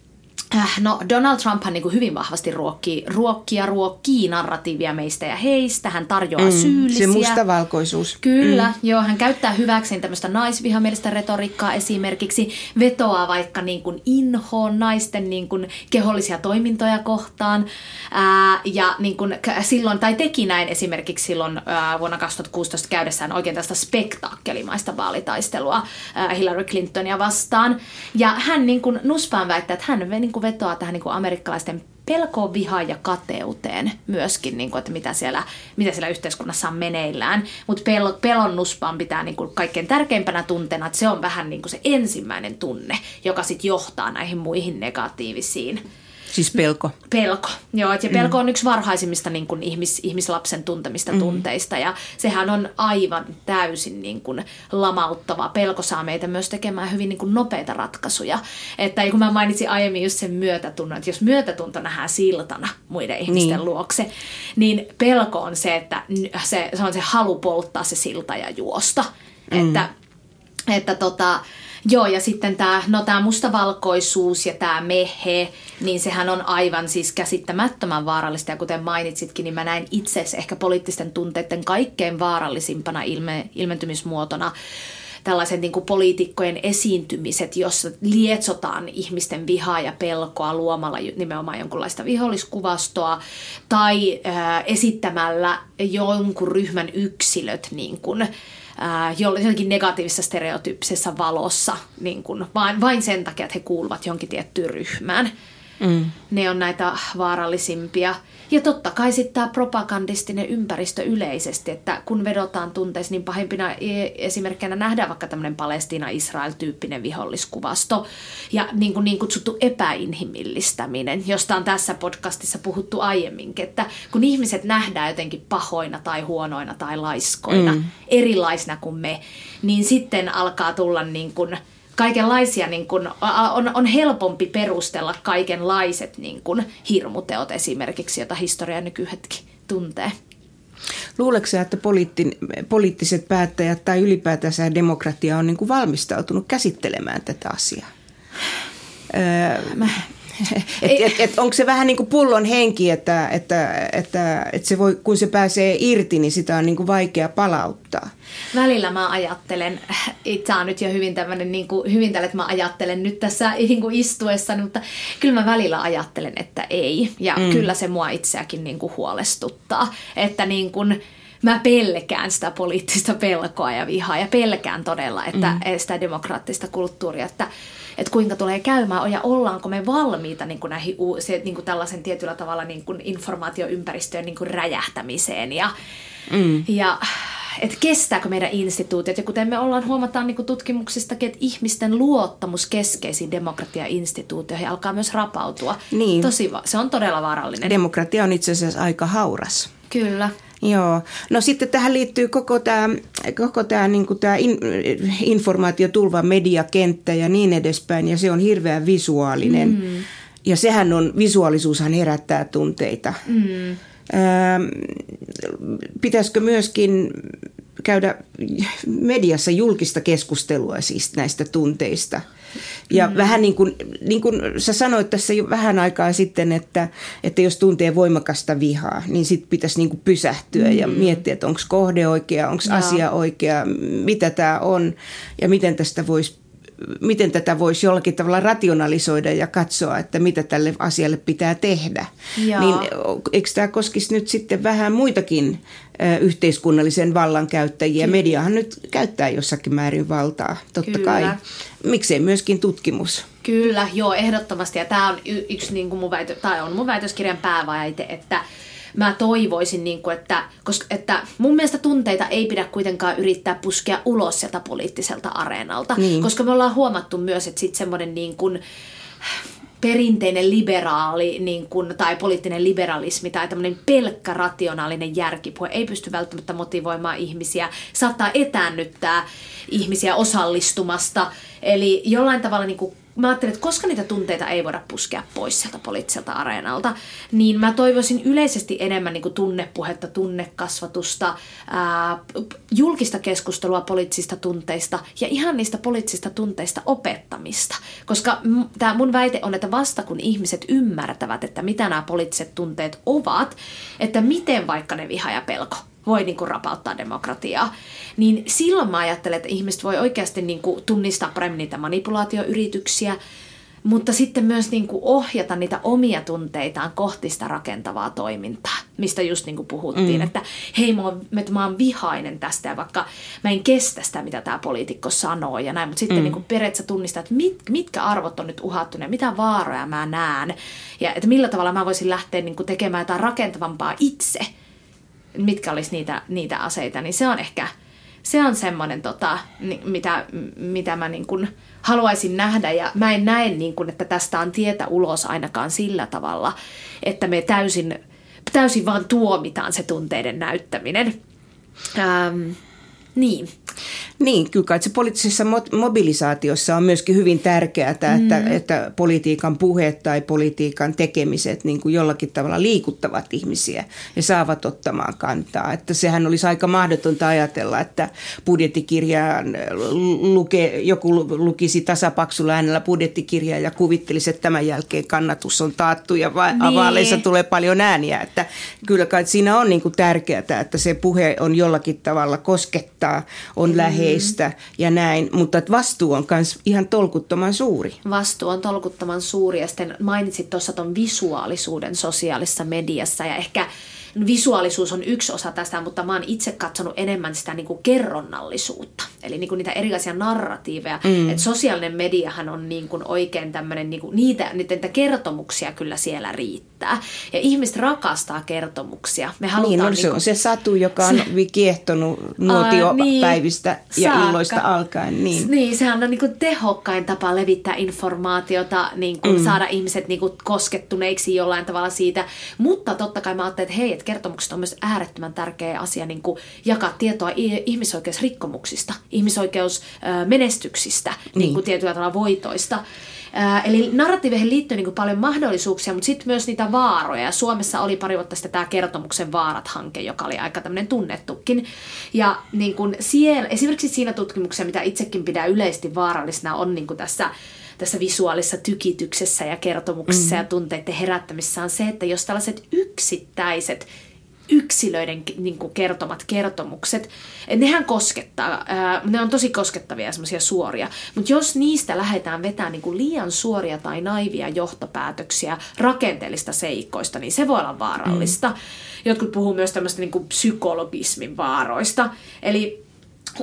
no Donald Trumphan niin kuin hyvin vahvasti ruokkii, ruokkii ja ruokkii narratiivia meistä ja heistä. Hän tarjoaa mm, syyllisiä. Se mustavalkoisuus. Kyllä, mm. joo. Hän käyttää hyväkseen tämmöistä naisvihamielistä retoriikkaa esimerkiksi. Vetoaa vaikka niin kuin inhoon naisten niin kuin kehollisia toimintoja kohtaan. Ää, ja niin kuin silloin, tai teki näin esimerkiksi silloin ää, vuonna 2016 käydessään oikein tästä spektaakkelimaista vaalitaistelua ää, Hillary Clintonia vastaan. Ja hän niin kuin nuspaan väittää, että hän niin kuin vetoaa tähän niin kuin amerikkalaisten pelkoon, vihaan ja kateuteen myöskin, niin kuin, että mitä siellä, mitä siellä yhteiskunnassa on meneillään. Mutta pel, pelon nuspaan pitää niin kuin kaikkein tärkeimpänä tunteena, että se on vähän niin kuin se ensimmäinen tunne, joka sitten johtaa näihin muihin negatiivisiin Siis pelko. Pelko, joo. Ja pelko mm. on yksi varhaisimmista niin kuin ihmis, ihmislapsen tuntemista mm. tunteista ja sehän on aivan täysin niin kuin lamauttava. Pelko saa meitä myös tekemään hyvin niin kuin nopeita ratkaisuja. Että kun mä mainitsin aiemmin just sen myötätunnon, että jos myötätunto nähdään siltana muiden ihmisten niin. luokse, niin pelko on se, että se, se on se halu polttaa se silta ja juosta. Mm. Että, että tota, Joo, ja sitten tämä no tää mustavalkoisuus ja tämä mehe, niin sehän on aivan siis käsittämättömän vaarallista. Ja kuten mainitsitkin, niin mä näin itse ehkä poliittisten tunteiden kaikkein vaarallisimpana ilme, ilmentymismuotona tällaiset niin poliitikkojen esiintymiset, jossa lietsotaan ihmisten vihaa ja pelkoa luomalla nimenomaan jonkunlaista viholliskuvastoa tai äh, esittämällä jonkun ryhmän yksilöt niin kuin, jollakin negatiivisessa stereotyyppisessä valossa niin kuin vain, vain sen takia, että he kuuluvat jonkin tiettyyn ryhmään. Mm. Ne on näitä vaarallisimpia. Ja totta kai sitten tämä propagandistinen ympäristö yleisesti, että kun vedotaan tunteisiin, niin pahimpina e- esimerkkinä nähdään vaikka tämmöinen Palestiina-Israel-tyyppinen viholliskuvasto ja niin, kuin niin kutsuttu epäinhimillistäminen, josta on tässä podcastissa puhuttu aiemminkin, että kun ihmiset nähdään jotenkin pahoina tai huonoina tai laiskoina, mm. erilaisina kuin me, niin sitten alkaa tulla niin kuin – kaikenlaisia, niin kun, on, on helpompi perustella kaikenlaiset niin kun, hirmuteot esimerkiksi, jota historia nykyhetki tuntee. Luuletko sä, että poliittin, poliittiset päättäjät tai ylipäätänsä demokratia on niin kuin valmistautunut käsittelemään tätä asiaa? Öö, Mä, [laughs] et, et, et, onko se vähän niin kuin pullon henki, että, että, että, että se voi, kun se pääsee irti, niin sitä on niin kuin vaikea palauttaa? Välillä mä ajattelen, [laughs] tämä on nyt jo hyvin tämmöinen, niin kuin, hyvin tälle, että mä ajattelen nyt tässä [laughs] niin kuin istuessa, mutta kyllä mä välillä ajattelen, että ei. Ja mm. kyllä se mua itseäkin niin kuin huolestuttaa, että niin kuin, mä pelkään sitä poliittista pelkoa ja vihaa ja pelkään todella että mm. sitä demokraattista kulttuuria, että että kuinka tulee käymään ja ollaanko me valmiita niin kuin näihin se, niin kuin tällaisen tietyllä tavalla niin kuin informaatioympäristöön niin kuin räjähtämiseen ja, mm. ja että kestääkö meidän instituutiot. Ja kuten me ollaan huomataan niin tutkimuksistakin, että ihmisten luottamus keskeisiin demokratia-instituutioihin alkaa myös rapautua. Niin. Tosi, se on todella vaarallinen. Demokratia on itse asiassa aika hauras. Kyllä. Joo. No sitten tähän liittyy koko tämä, koko tämä, niin kuin tämä in, informaatiotulva, mediakenttä ja niin edespäin, ja se on hirveän visuaalinen. Mm. Ja sehän on, visuaalisuushan herättää tunteita. Mm. Ähm, pitäisikö myöskin käydä mediassa julkista keskustelua siis näistä tunteista – ja mm. vähän niin kuin, niin kuin sä sanoit tässä jo vähän aikaa sitten, että, että jos tuntee voimakasta vihaa, niin sitten pitäisi niin kuin pysähtyä mm. ja miettiä, että onko kohde oikea, onko asia oikea, mitä tämä on ja miten tästä voisi miten tätä voisi jollakin tavalla rationalisoida ja katsoa, että mitä tälle asialle pitää tehdä. Joo. Niin eikö tämä koskisi nyt sitten vähän muitakin ö, yhteiskunnallisen vallan käyttäjiä? Kyllä. Mediahan nyt käyttää jossakin määrin valtaa, totta Kyllä. kai. Miksei myöskin tutkimus? Kyllä, joo, ehdottomasti. Ja tämä on yksi niin kuin mun väitö, tai on mun väitöskirjan pääväite, että mä toivoisin, niin kuin, että, koska, että mun mielestä tunteita ei pidä kuitenkaan yrittää puskea ulos sieltä poliittiselta areenalta. Niin. Koska me ollaan huomattu myös, että sitten semmoinen niin kuin, perinteinen liberaali niin kun, tai poliittinen liberalismi tai tämmöinen pelkkä rationaalinen järkipuhe ei pysty välttämättä motivoimaan ihmisiä, saattaa etäännyttää ihmisiä osallistumasta. Eli jollain tavalla niin kuin mä ajattelin, että koska niitä tunteita ei voida puskea pois sieltä poliittiselta areenalta, niin mä toivoisin yleisesti enemmän niin kuin tunnepuhetta, tunnekasvatusta, ää, julkista keskustelua poliittisista tunteista ja ihan niistä poliittisista tunteista opettamista. Koska tämä mun väite on, että vasta kun ihmiset ymmärtävät, että mitä nämä poliittiset tunteet ovat, että miten vaikka ne viha ja pelko voi niin kuin rapauttaa demokratiaa, niin silloin mä ajattelen, että ihmiset voi oikeasti niin kuin tunnistaa paremmin niitä manipulaatioyrityksiä, mutta sitten myös niin kuin ohjata niitä omia tunteitaan kohti sitä rakentavaa toimintaa, mistä just niin kuin puhuttiin, mm. että hei, mä oon, mä oon vihainen tästä ja vaikka mä en kestä sitä, mitä tämä poliitikko sanoo ja näin, mutta sitten mm. niin kuin periaatteessa tunnistaa, että mit, mitkä arvot on nyt uhattu ja mitä vaaroja mä näen ja että millä tavalla mä voisin lähteä niin kuin tekemään jotain rakentavampaa itse – mitkä olisi niitä, niitä aseita, niin se on ehkä se on semmoinen, tota, mitä, mitä mä niin kuin haluaisin nähdä. Ja mä en näe, niin kuin, että tästä on tietä ulos ainakaan sillä tavalla, että me täysin, täysin vaan tuomitaan se tunteiden näyttäminen. Ähm, niin. Niin, kyllä kai se poliittisessa mobilisaatiossa on myöskin hyvin tärkeää, että, mm. että politiikan puheet tai politiikan tekemiset niin kuin jollakin tavalla liikuttavat ihmisiä ja saavat ottamaan kantaa. Että sehän olisi aika mahdotonta ajatella, että budjettikirjaan luke, joku lukisi tasapaksulla äänellä budjettikirjaa ja kuvittelisi, että tämän jälkeen kannatus on taattu ja niin. vaaleissa tulee paljon ääniä. Että kyllä kai siinä on niin kuin tärkeää, että se puhe on jollakin tavalla koskettaa, on mm. läheistä ja näin, mutta että vastuu on myös ihan tolkuttoman suuri. Vastuu on tolkuttoman suuri ja sitten mainitsit tuossa tuon visuaalisuuden sosiaalisessa mediassa ja ehkä visuaalisuus on yksi osa tästä, mutta mä oon itse katsonut enemmän sitä niin kuin kerronnallisuutta. Eli niin kuin niitä erilaisia narratiiveja. Mm. Et sosiaalinen mediahan on niin kuin oikein tämmöinen, niin kuin niitä, niitä kertomuksia kyllä siellä riittää. Ja ihmiset rakastaa kertomuksia. Me halutaan niin, no, niin se on se satu, joka on se, kiehtonut nuotiopäivistä niin, ja saakka. illoista alkaen. Niin, niin sehän on niin kuin tehokkain tapa levittää informaatiota, niin kuin mm. saada ihmiset niin kuin koskettuneiksi jollain tavalla siitä. Mutta totta kai mä ajattelin, että hei, että kertomukset on myös äärettömän tärkeä asia niin kuin jakaa tietoa ihmisoikeusrikkomuksista, ihmisoikeusmenestyksistä, niin. niin kuin tietyllä tavalla voitoista. Eli narratiiveihin liittyy niin paljon mahdollisuuksia, mutta sitten myös niitä vaaroja. Suomessa oli pari vuotta sitten tämä Kertomuksen vaarat-hanke, joka oli aika tämmöinen tunnettukin. Ja niin kuin siellä, esimerkiksi siinä tutkimuksessa, mitä itsekin pidän yleisesti vaarallisena, on niin kuin tässä tässä visuaalisessa tykityksessä ja kertomuksessa mm-hmm. ja tunteiden herättämisessä on se, että jos tällaiset yksittäiset yksilöiden niin kuin kertomat kertomukset, nehän koskettaa, ää, ne on tosi koskettavia semmoisia suoria, mutta jos niistä lähdetään vetämään niin kuin liian suoria tai naivia johtopäätöksiä rakenteellista seikkoista, niin se voi olla vaarallista. Mm. Jotkut puhuu myös tämmöistä niin kuin psykologismin vaaroista, eli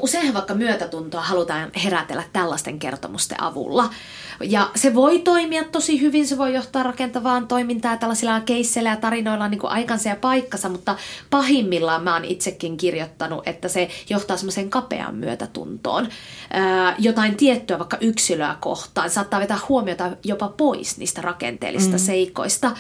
Useinhan vaikka myötätuntoa halutaan herätellä tällaisten kertomusten avulla. Ja se voi toimia tosi hyvin, se voi johtaa rakentavaan toimintaan tällaisilla keisseillä ja tarinoilla niin kuin aikansa ja paikkansa, mutta pahimmillaan mä oon itsekin kirjoittanut, että se johtaa semmoiseen kapeaan myötätuntoon. Ää, jotain tiettyä vaikka yksilöä kohtaan, saattaa vetää huomiota jopa pois niistä rakenteellisista mm. seikoista.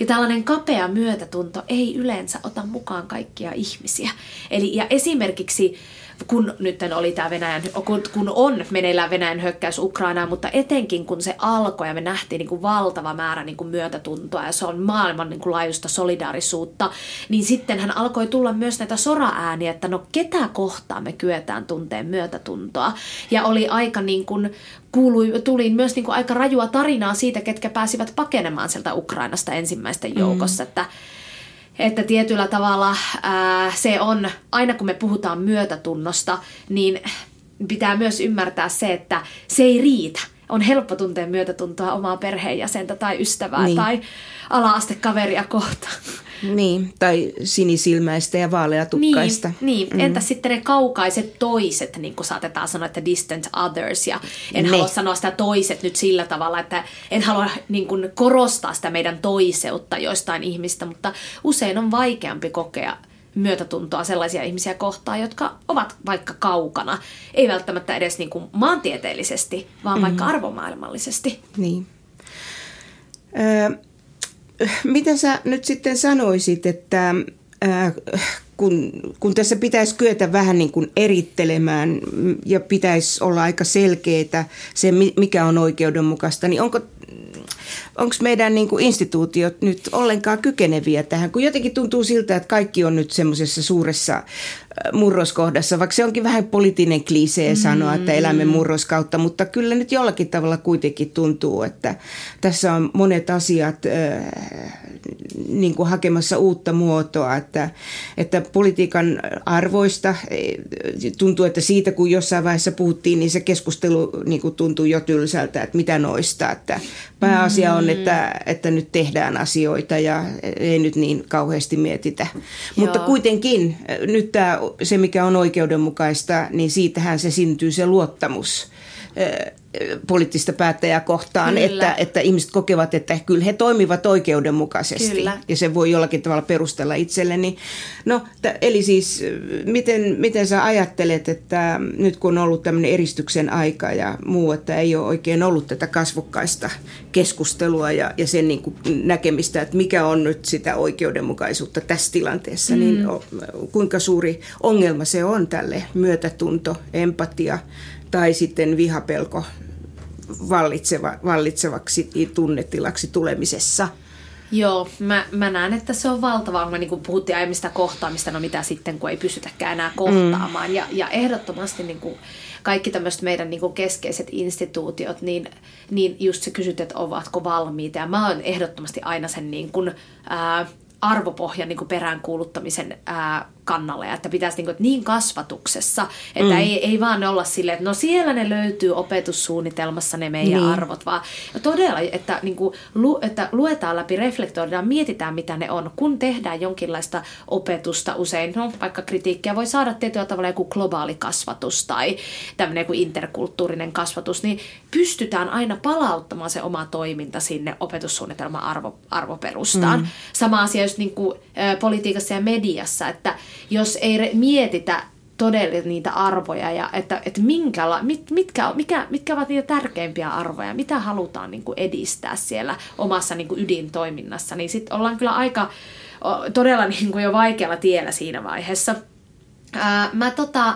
Ja tällainen kapea myötätunto ei yleensä ota mukaan kaikkia ihmisiä. Eli ja esimerkiksi kun nyt oli tämä Venäjän, kun, kun on meneillään Venäjän hyökkäys Ukrainaan, mutta etenkin kun se alkoi ja me nähtiin niin kuin valtava määrä niin kuin myötätuntoa ja se on maailman niin kuin laajuista solidaarisuutta, niin sitten hän alkoi tulla myös näitä soraääniä, että no ketä kohtaan me kyetään tunteen myötätuntoa. Ja oli aika niin kuin, kuului, tuli myös niin kuin aika rajua tarinaa siitä, ketkä pääsivät pakenemaan sieltä Ukrainasta ensimmäisten joukossa, mm. että että tietyllä tavalla ää, se on, aina kun me puhutaan myötätunnosta, niin pitää myös ymmärtää se, että se ei riitä. On helppo tuntea myötätuntoa omaa perheenjäsentä tai ystävää niin. tai ala-astekaveria kohtaan. Niin, tai sinisilmäistä ja vaaleatukkaista. Niin, niin. Mm. entä sitten ne kaukaiset toiset, niin kuin saatetaan sanoa, että distant others, ja en ne. halua sanoa sitä toiset nyt sillä tavalla, että en halua niin kuin korostaa sitä meidän toiseutta joistain ihmistä, mutta usein on vaikeampi kokea myötätuntoa sellaisia ihmisiä kohtaan, jotka ovat vaikka kaukana. Ei välttämättä edes niin kuin maantieteellisesti, vaan mm. vaikka arvomaailmallisesti. Niin. Öö, miten sä nyt sitten sanoisit, että kun, kun tässä pitäisi kyetä vähän niin kuin erittelemään ja pitäisi olla aika selkeää se, mikä on oikeudenmukaista, niin onko onko meidän niin kuin instituutiot nyt ollenkaan kykeneviä tähän, kun jotenkin tuntuu siltä, että kaikki on nyt semmoisessa suuressa murroskohdassa, vaikka se onkin vähän poliittinen klisee sanoa, että elämme mm. murroskautta, mutta kyllä nyt jollakin tavalla kuitenkin tuntuu, että tässä on monet asiat äh, niin kuin hakemassa uutta muotoa, että, että politiikan arvoista tuntuu, että siitä kun jossain vaiheessa puhuttiin, niin se keskustelu niin kuin tuntuu jo tylsältä, että mitä noista, että pääasia on, että, että nyt tehdään asioita ja ei nyt niin kauheasti mietitä. Joo. Mutta kuitenkin nyt tämä se, mikä on oikeudenmukaista, niin siitähän se syntyy se luottamus poliittista päättäjää kohtaan, että, että ihmiset kokevat, että kyllä he toimivat oikeudenmukaisesti. Kyllä. Ja se voi jollakin tavalla perustella itselleni. No, t- eli siis miten, miten sä ajattelet, että nyt kun on ollut tämmöinen eristyksen aika ja muu, että ei ole oikein ollut tätä kasvokkaista keskustelua ja, ja sen niin kuin näkemistä, että mikä on nyt sitä oikeudenmukaisuutta tässä tilanteessa, niin mm. niin kuinka suuri ongelma se on tälle myötätunto, empatia, tai sitten vihapelko vallitseva, vallitsevaksi tunnetilaksi tulemisessa. Joo, mä, mä näen, että se on valtavaa, kun niin kuin puhuttiin aiemmista kohtaamista, no mitä sitten, kun ei pystytäkään enää kohtaamaan. Mm. Ja, ja ehdottomasti niin kuin kaikki tämmöiset meidän niin kuin keskeiset instituutiot, niin, niin just se kysyt, että ovatko valmiita. Ja mä oon ehdottomasti aina sen niin kuin, ää, arvopohjan niin kuin peräänkuuluttamisen ää, kannalle, että pitäisi niin, kuin, niin kasvatuksessa, että mm. ei, ei vaan olla silleen, että no siellä ne löytyy opetussuunnitelmassa ne meidän niin. arvot, vaan todella, että, niin kuin, lu, että luetaan läpi, reflektoidaan, mietitään mitä ne on, kun tehdään jonkinlaista opetusta usein, no vaikka kritiikkiä voi saada tietyllä tavalla joku globaali kasvatus tai tämmöinen joku interkulttuurinen kasvatus, niin pystytään aina palauttamaan se oma toiminta sinne opetussuunnitelman arvo, arvoperustaan. Mm. Sama asia just niin kuin, ä, politiikassa ja mediassa, että jos ei mietitä todella niitä arvoja ja että, että minkäla, mit, mitkä, mikä, mitkä ovat niitä tärkeimpiä arvoja, mitä halutaan niin kuin edistää siellä omassa niin kuin ydintoiminnassa, niin sitten ollaan kyllä aika todella niin kuin jo vaikealla tiellä siinä vaiheessa. Ää, mä tota,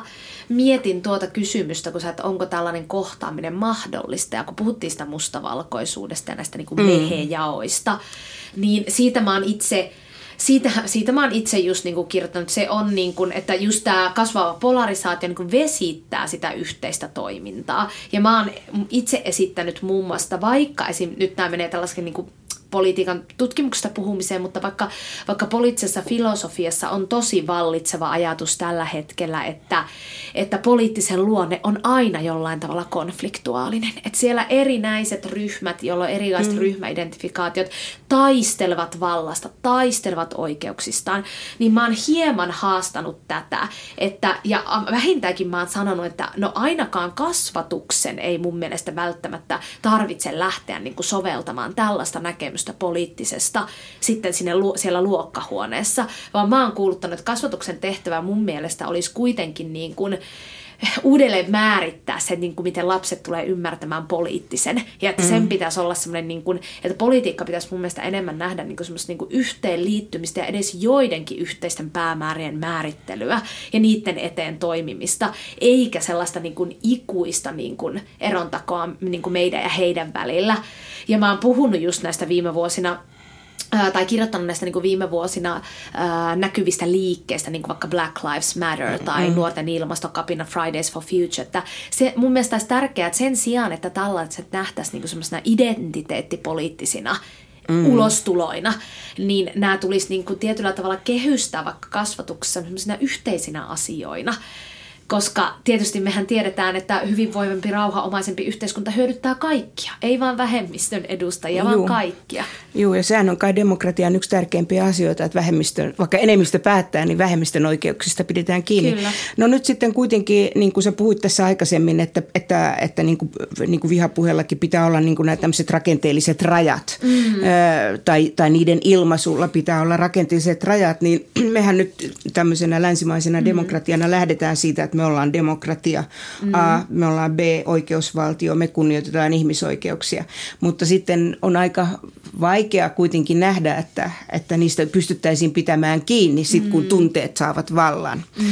mietin tuota kysymystä, kun sä, että onko tällainen kohtaaminen mahdollista, ja kun puhuttiin sitä mustavalkoisuudesta ja näistä niin kuin mm. mehejaoista, niin siitä mä oon itse siitä, siitä mä oon itse just niin kuin kirjoittanut, se on niin kuin, että just tämä kasvava polarisaatio niin kuin vesittää sitä yhteistä toimintaa. Ja mä oon itse esittänyt muun muassa, vaikka esim. nyt nämä menee tällaisen niin kuin politiikan tutkimuksesta puhumiseen, mutta vaikka, vaikka poliittisessa filosofiassa on tosi vallitseva ajatus tällä hetkellä, että, että poliittisen luonne on aina jollain tavalla konfliktuaalinen. Että siellä erinäiset ryhmät, joilla on erilaiset mm. ryhmäidentifikaatiot, taistelevat vallasta, taistelevat oikeuksistaan, niin mä oon hieman haastanut tätä. Että, ja vähintäänkin mä oon sanonut, että no ainakaan kasvatuksen ei mun mielestä välttämättä tarvitse lähteä niin kuin soveltamaan tällaista näkemystä näkemystä poliittisesta sitten sinne siellä luokkahuoneessa, vaan mä oon kuuluttanut, että kasvatuksen tehtävä mun mielestä olisi kuitenkin niin kuin uudelleen määrittää se, niin kuin miten lapset tulee ymmärtämään poliittisen. Ja että sen mm. pitäisi olla semmoinen, niin kuin, että politiikka pitäisi mun mielestä enemmän nähdä niin kuin semmoista niin kuin yhteenliittymistä ja edes joidenkin yhteisten päämäärien määrittelyä ja niiden eteen toimimista, eikä sellaista niin kuin ikuista niin kuin erontakoa niin kuin meidän ja heidän välillä. Ja mä oon puhunut just näistä viime vuosina tai kirjoittanut näistä niin kuin viime vuosina ää, näkyvistä liikkeistä, niin kuin vaikka Black Lives Matter tai mm. nuorten ilmastokapina Fridays for Future. Että se mun mielestä olisi tärkeää, että sen sijaan, että tällaiset nähtäisiin niin semmoisena identiteettipoliittisina mm. ulostuloina, niin nämä tulisi niin kuin tietyllä tavalla kehystää vaikka kasvatuksessa yhteisinä asioina koska tietysti mehän tiedetään, että hyvinvoivempi, rauhaomaisempi yhteiskunta hyödyttää kaikkia, ei vain vähemmistön edustajia, Juu. vaan kaikkia. Joo, ja sehän on kai demokratian yksi tärkeimpiä asioita, että vähemmistön, vaikka enemmistö päättää, niin vähemmistön oikeuksista pidetään kiinni. Kyllä. No nyt sitten kuitenkin, niin kuin sä puhuit tässä aikaisemmin, että, että, että niin kuin, niin kuin vihapuheellakin pitää olla niin kuin nämä tämmöiset rakenteelliset rajat, mm-hmm. ö, tai, tai niiden ilmaisulla pitää olla rakenteelliset rajat, niin [clears throat] mehän nyt tämmöisenä länsimaisena mm-hmm. demokratiana lähdetään siitä, että että me ollaan demokratia, mm. A, me ollaan B, oikeusvaltio, me kunnioitetaan ihmisoikeuksia. Mutta sitten on aika vaikea kuitenkin nähdä, että, että niistä pystyttäisiin pitämään kiinni sit, kun mm. tunteet saavat vallan. Mm.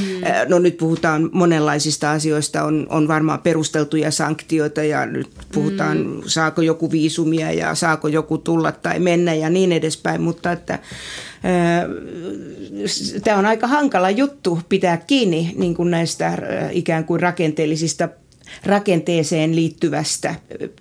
No nyt puhutaan monenlaisista asioista, on, on varmaan perusteltuja sanktioita ja nyt puhutaan, mm. saako joku viisumia ja saako joku tulla tai mennä ja niin edespäin, mutta että tämä on aika hankala juttu pitää kiinni niin kuin näistä ikään kuin rakenteellisista rakenteeseen liittyvästä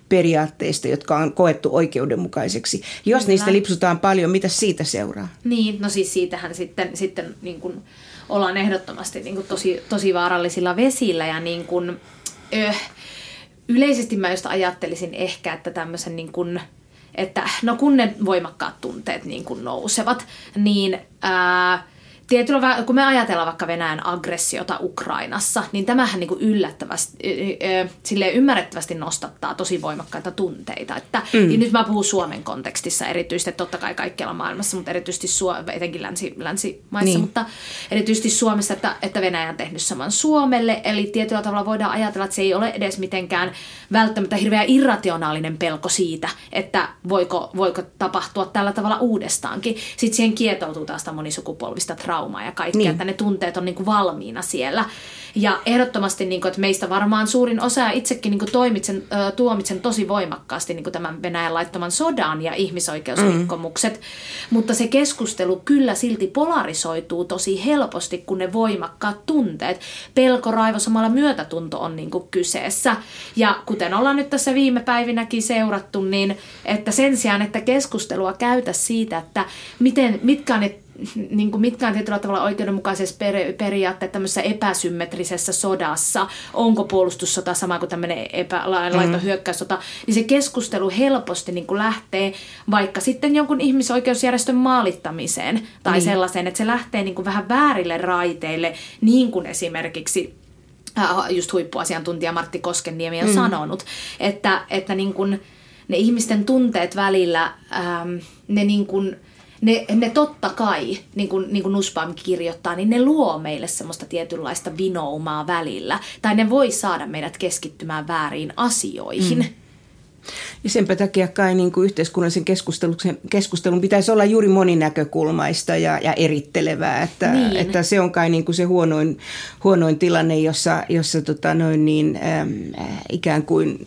periaatteista, jotka on koettu oikeudenmukaiseksi. Jos Kyllä. niistä lipsutaan paljon, mitä siitä seuraa? Niin, no siis siitähän sitten, sitten niin kuin ollaan ehdottomasti niin kuin tosi, tosi vaarallisilla vesillä ja niin kuin, öh, yleisesti mä just ajattelisin ehkä, että tämmöisen niin kuin, että no kun ne voimakkaat tunteet niin kuin nousevat, niin ää, tietyllä, kun me ajatellaan vaikka Venäjän aggressiota Ukrainassa, niin tämähän niin kuin yllättävästi, sille ymmärrettävästi nostattaa tosi voimakkaita tunteita. Että, mm. niin nyt mä puhun Suomen kontekstissa erityisesti, totta kai kaikkialla maailmassa, mutta erityisesti Suo, etenkin länsi, länsimaissa, niin. mutta erityisesti Suomessa, että, että Venäjä on tehnyt saman Suomelle. Eli tietyllä tavalla voidaan ajatella, että se ei ole edes mitenkään välttämättä hirveän irrationaalinen pelko siitä, että voiko, voiko tapahtua tällä tavalla uudestaankin. Sitten siihen kietoutuu taas monisukupolvista traumaa traumaa ja kaikkea, niin. että ne tunteet on niin kuin valmiina siellä. Ja ehdottomasti, niin kuin, että meistä varmaan suurin osa ja itsekin niin kuin toimitsen, tuomitsen tosi voimakkaasti niin kuin tämän Venäjän laittaman sodan ja ihmisoikeusrikkomukset. Mm. Mutta se keskustelu kyllä silti polarisoituu tosi helposti, kun ne voimakkaat tunteet. Pelko, raivo, samalla myötätunto on niin kuin kyseessä. Ja kuten ollaan nyt tässä viime päivinäkin seurattu, niin että sen sijaan, että keskustelua käytä siitä, että miten, mitkä on ne niin kuin mitkä on tietyllä tavalla oikeudenmukaisessa per, periaatteessa tämmöisessä epäsymmetrisessä sodassa, onko puolustussota sama kuin tämmöinen epälaito mm. hyökkäyssota, niin se keskustelu helposti niin kuin lähtee vaikka sitten jonkun ihmisoikeusjärjestön maalittamiseen tai niin. sellaiseen, että se lähtee niin kuin vähän väärille raiteille, niin kuin esimerkiksi äh, just huippuasiantuntija Martti Koskenniemi on mm. sanonut, että, että niin kuin ne ihmisten tunteet välillä, ähm, ne niin kuin – ne, ne totta kai, niin kuin, niin kuin Nussbaum kirjoittaa, niin ne luo meille semmoista tietynlaista vinoumaa välillä. Tai ne voi saada meidät keskittymään väärin asioihin. Mm. Ja senpä takia kai niin kuin yhteiskunnallisen keskustelun, keskustelun pitäisi olla juuri moninäkökulmaista ja, ja erittelevää. Että, niin. että se on kai niin kuin se huonoin, huonoin tilanne, jossa, jossa tota noin niin, ähm, ikään kuin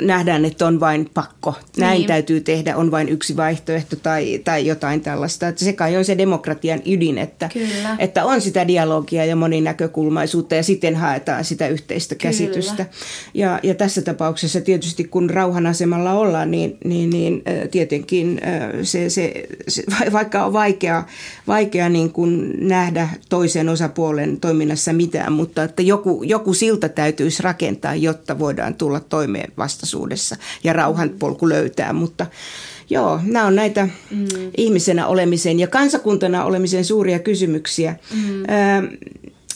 nähdään, että on vain pakko, näin niin. täytyy tehdä, on vain yksi vaihtoehto tai, tai jotain tällaista. Että se kai on se demokratian ydin, että, että on sitä dialogia ja moninäkökulmaisuutta ja sitten haetaan sitä yhteistä Kyllä. käsitystä. Ja, ja tässä tapauksessa tietysti kun rauhan asemalla ollaan, niin, niin, niin tietenkin se, se, se, [laughs] vaikka on vaikea, vaikea niin kuin nähdä toisen osapuolen toiminnassa mitään, mutta että joku, joku silta täytyisi rakentaa, jotta voidaan tulla toimeen vastaisuudessa ja rauhan polku löytää, mutta Joo, nämä on näitä mm. ihmisenä olemisen ja kansakuntana olemisen suuria kysymyksiä. Mm.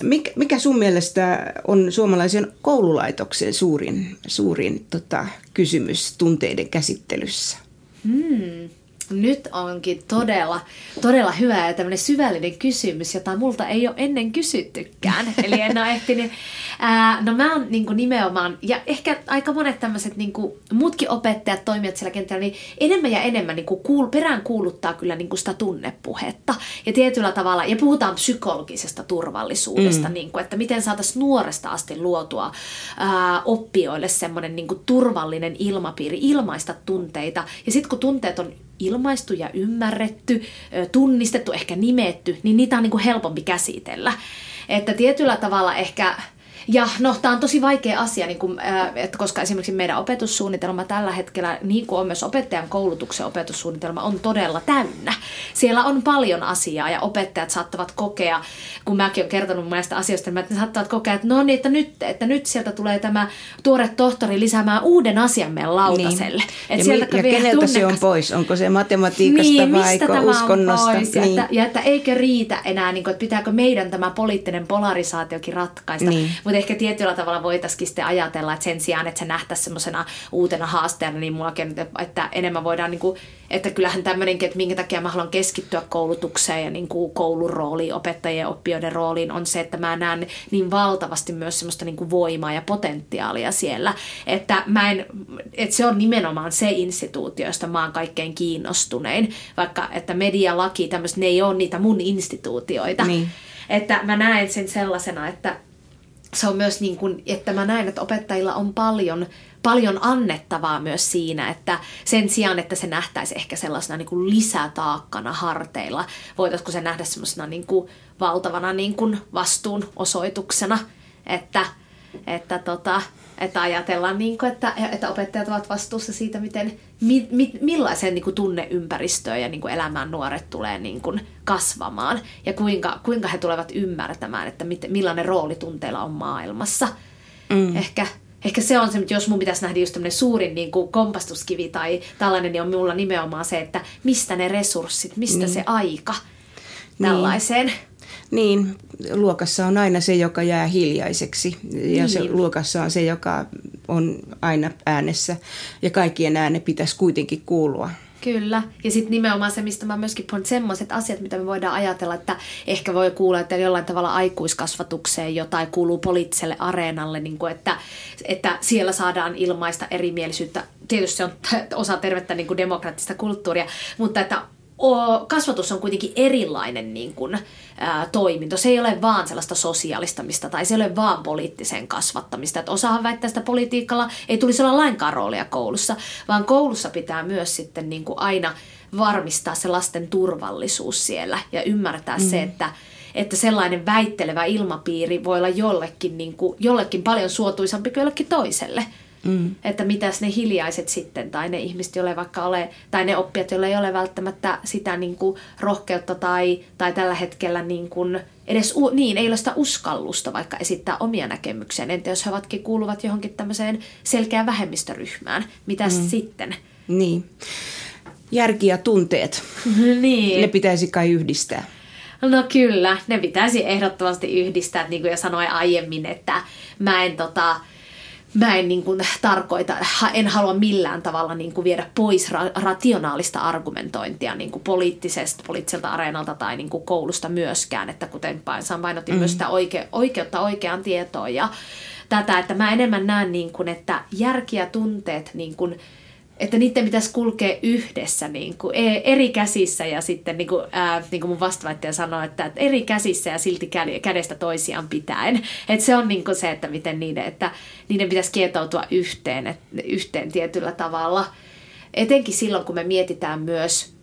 mikä, mikä sun mielestä on suomalaisen koululaitoksen suurin, suurin tota, kysymys tunteiden käsittelyssä? Mm nyt onkin todella, todella hyvä ja tämmöinen syvällinen kysymys, jota multa ei ole ennen kysyttykään. [laughs] Eli en ole ehtinyt. Ää, no mä oon niin nimenomaan, ja ehkä aika monet tämmöiset niin muutkin opettajat, toimijat siellä kentällä, niin enemmän ja enemmän niin kuul, perään kuuluttaa kyllä niin sitä tunnepuhetta. Ja tietyllä tavalla, ja puhutaan psykologisesta turvallisuudesta, mm. niin kuin, että miten saataisiin nuoresta asti luotua ää, oppijoille semmoinen niin turvallinen ilmapiiri, ilmaista tunteita. Ja sitten kun tunteet on ilmaistu ja ymmärretty, tunnistettu, ehkä nimetty, niin niitä on niin kuin helpompi käsitellä. Että tietyllä tavalla ehkä ja no, tämä on tosi vaikea asia, niin kun, äh, että koska esimerkiksi meidän opetussuunnitelma tällä hetkellä, niin kuin on myös opettajan koulutuksen opetussuunnitelma, on todella täynnä. Siellä on paljon asiaa ja opettajat saattavat kokea, kun mäkin olen kertonut näistä asioista, niin ne saattavat kokea, että no niin, että nyt, että nyt sieltä tulee tämä tuore tohtori lisäämään uuden asian meidän lautaselle. Niin. Että ja, sieltä ja keneltä tunnekas... se on pois? Onko se matematiikasta niin, vai uskonnosta? Pois? Niin. Ja, että, ja että eikö riitä enää, niin kuin, että pitääkö meidän tämä poliittinen polarisaatiokin ratkaista. Niin. Mutta Mutta ehkä tietyllä tavalla voitaisiin sitten ajatella, että sen sijaan, että se nähtäisi semmoisena uutena haasteena, niin mullakin, että enemmän voidaan, niin kuin, että kyllähän tämmöinenkin, että minkä takia mä haluan keskittyä koulutukseen ja niin kuin koulun rooliin, opettajien ja oppijoiden rooliin, on se, että mä näen niin valtavasti myös semmoista niin kuin voimaa ja potentiaalia siellä, että, mä en, että se on nimenomaan se instituutio, josta mä oon kaikkein kiinnostunein, vaikka että medialaki, tämmöistä, ne ei ole niitä mun instituutioita. Niin. Että mä näen sen sellaisena, että se on myös niin kuin, että mä näen, että opettajilla on paljon, paljon annettavaa myös siinä, että sen sijaan, että se nähtäisi ehkä sellaisena niin kuin lisätaakkana harteilla, voitaisiko se nähdä sellaisena niin kuin valtavana niin kuin vastuun osoituksena, että, että tota, että ajatellaan, niin kuin, että, että opettajat ovat vastuussa siitä, miten, mi, mi, millaiseen niin kuin tunneympäristöön ja niin kuin elämään nuoret tulee niin kuin kasvamaan ja kuinka, kuinka he tulevat ymmärtämään, että mit, millainen rooli tunteilla on maailmassa. Mm. Ehkä, ehkä se on se, että jos mun pitäisi nähdä just suurin niin kuin kompastuskivi tai tällainen, niin on minulla nimenomaan se, että mistä ne resurssit, mistä niin. se aika niin. tällaiseen. Niin niin, luokassa on aina se, joka jää hiljaiseksi ja niin. se luokassa on se, joka on aina äänessä ja kaikkien ääne pitäisi kuitenkin kuulua. Kyllä. Ja sitten nimenomaan se, mistä mä myöskin puhun, semmoiset asiat, mitä me voidaan ajatella, että ehkä voi kuulla, että jollain tavalla aikuiskasvatukseen jotain kuuluu poliittiselle areenalle, niin kuin että, että siellä saadaan ilmaista erimielisyyttä. Tietysti se on osa tervettä niin kuin demokraattista kulttuuria, mutta että kasvatus on kuitenkin erilainen niin kuin, ää, toiminto. Se ei ole vaan sellaista sosialistamista tai se ei ole vaan poliittisen kasvattamista. Että osahan väittää sitä politiikalla ei tulisi olla lainkaan roolia koulussa, vaan koulussa pitää myös sitten niin kuin aina varmistaa se lasten turvallisuus siellä ja ymmärtää mm. se, että että sellainen väittelevä ilmapiiri voi olla jollekin, niin kuin, jollekin paljon suotuisampi kuin jollekin toiselle. Mm. Että mitäs ne hiljaiset sitten, tai ne ihmiset, joille vaikka ole, tai ne oppijat, joille ei ole välttämättä sitä niin kuin rohkeutta tai, tai tällä hetkellä niin kuin edes, niin, ei ole sitä uskallusta vaikka esittää omia näkemyksiä. Entä jos he ovatkin kuuluvat johonkin tämmöiseen selkeään vähemmistöryhmään, mitä mm. sitten? Niin. Järki ja tunteet. [laughs] niin. Ne pitäisi kai yhdistää. No kyllä, ne pitäisi ehdottomasti yhdistää, niin kuin jo sanoin aiemmin, että mä en tota, mä en niin kuin tarkoita, en halua millään tavalla niin kuin viedä pois ra- rationaalista argumentointia niin kuin poliittisesta, poliittiselta areenalta tai niin kuin koulusta myöskään, että kuten painotin mm. myös sitä oike- oikeutta oikeaan tietoon ja tätä, että mä enemmän näen niin kuin, että järki ja tunteet niin kuin, että niiden pitäisi kulkea yhdessä niin kuin, e, eri käsissä ja sitten niin kuin, ää, niin kuin mun vastaväittäjä sanoi, että, eri käsissä ja silti kädestä toisiaan pitäen. Että se on niin kuin se, että miten niiden, että niiden pitäisi kietoutua yhteen, että, yhteen tietyllä tavalla. Etenkin silloin, kun me mietitään myös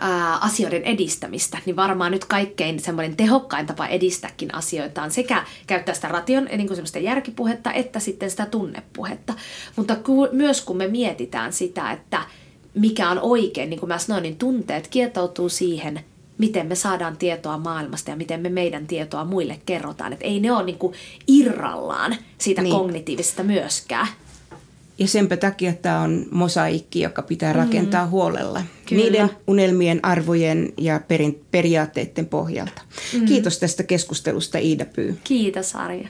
ää, asioiden edistämistä, niin varmaan nyt kaikkein semmoinen tehokkain tapa edistääkin asioita on sekä käyttää sitä ration, niin kuin semmoista järkipuhetta, että sitten sitä tunnepuhetta. Mutta ku, myös kun me mietitään sitä, että mikä on oikein, niin kuin mä sanoin, niin tunteet kietoutuu siihen, miten me saadaan tietoa maailmasta ja miten me meidän tietoa muille kerrotaan. Että ei ne ole niin kuin irrallaan siitä niin. kognitiivisesta myöskään. Ja senpä takia tämä on mosaikki, joka pitää mm. rakentaa mm. huolella. Kyllä. Niiden unelmien, arvojen ja perin, periaatteiden pohjalta. Mm. Kiitos tästä keskustelusta Iida Pyy. Kiitos Arja.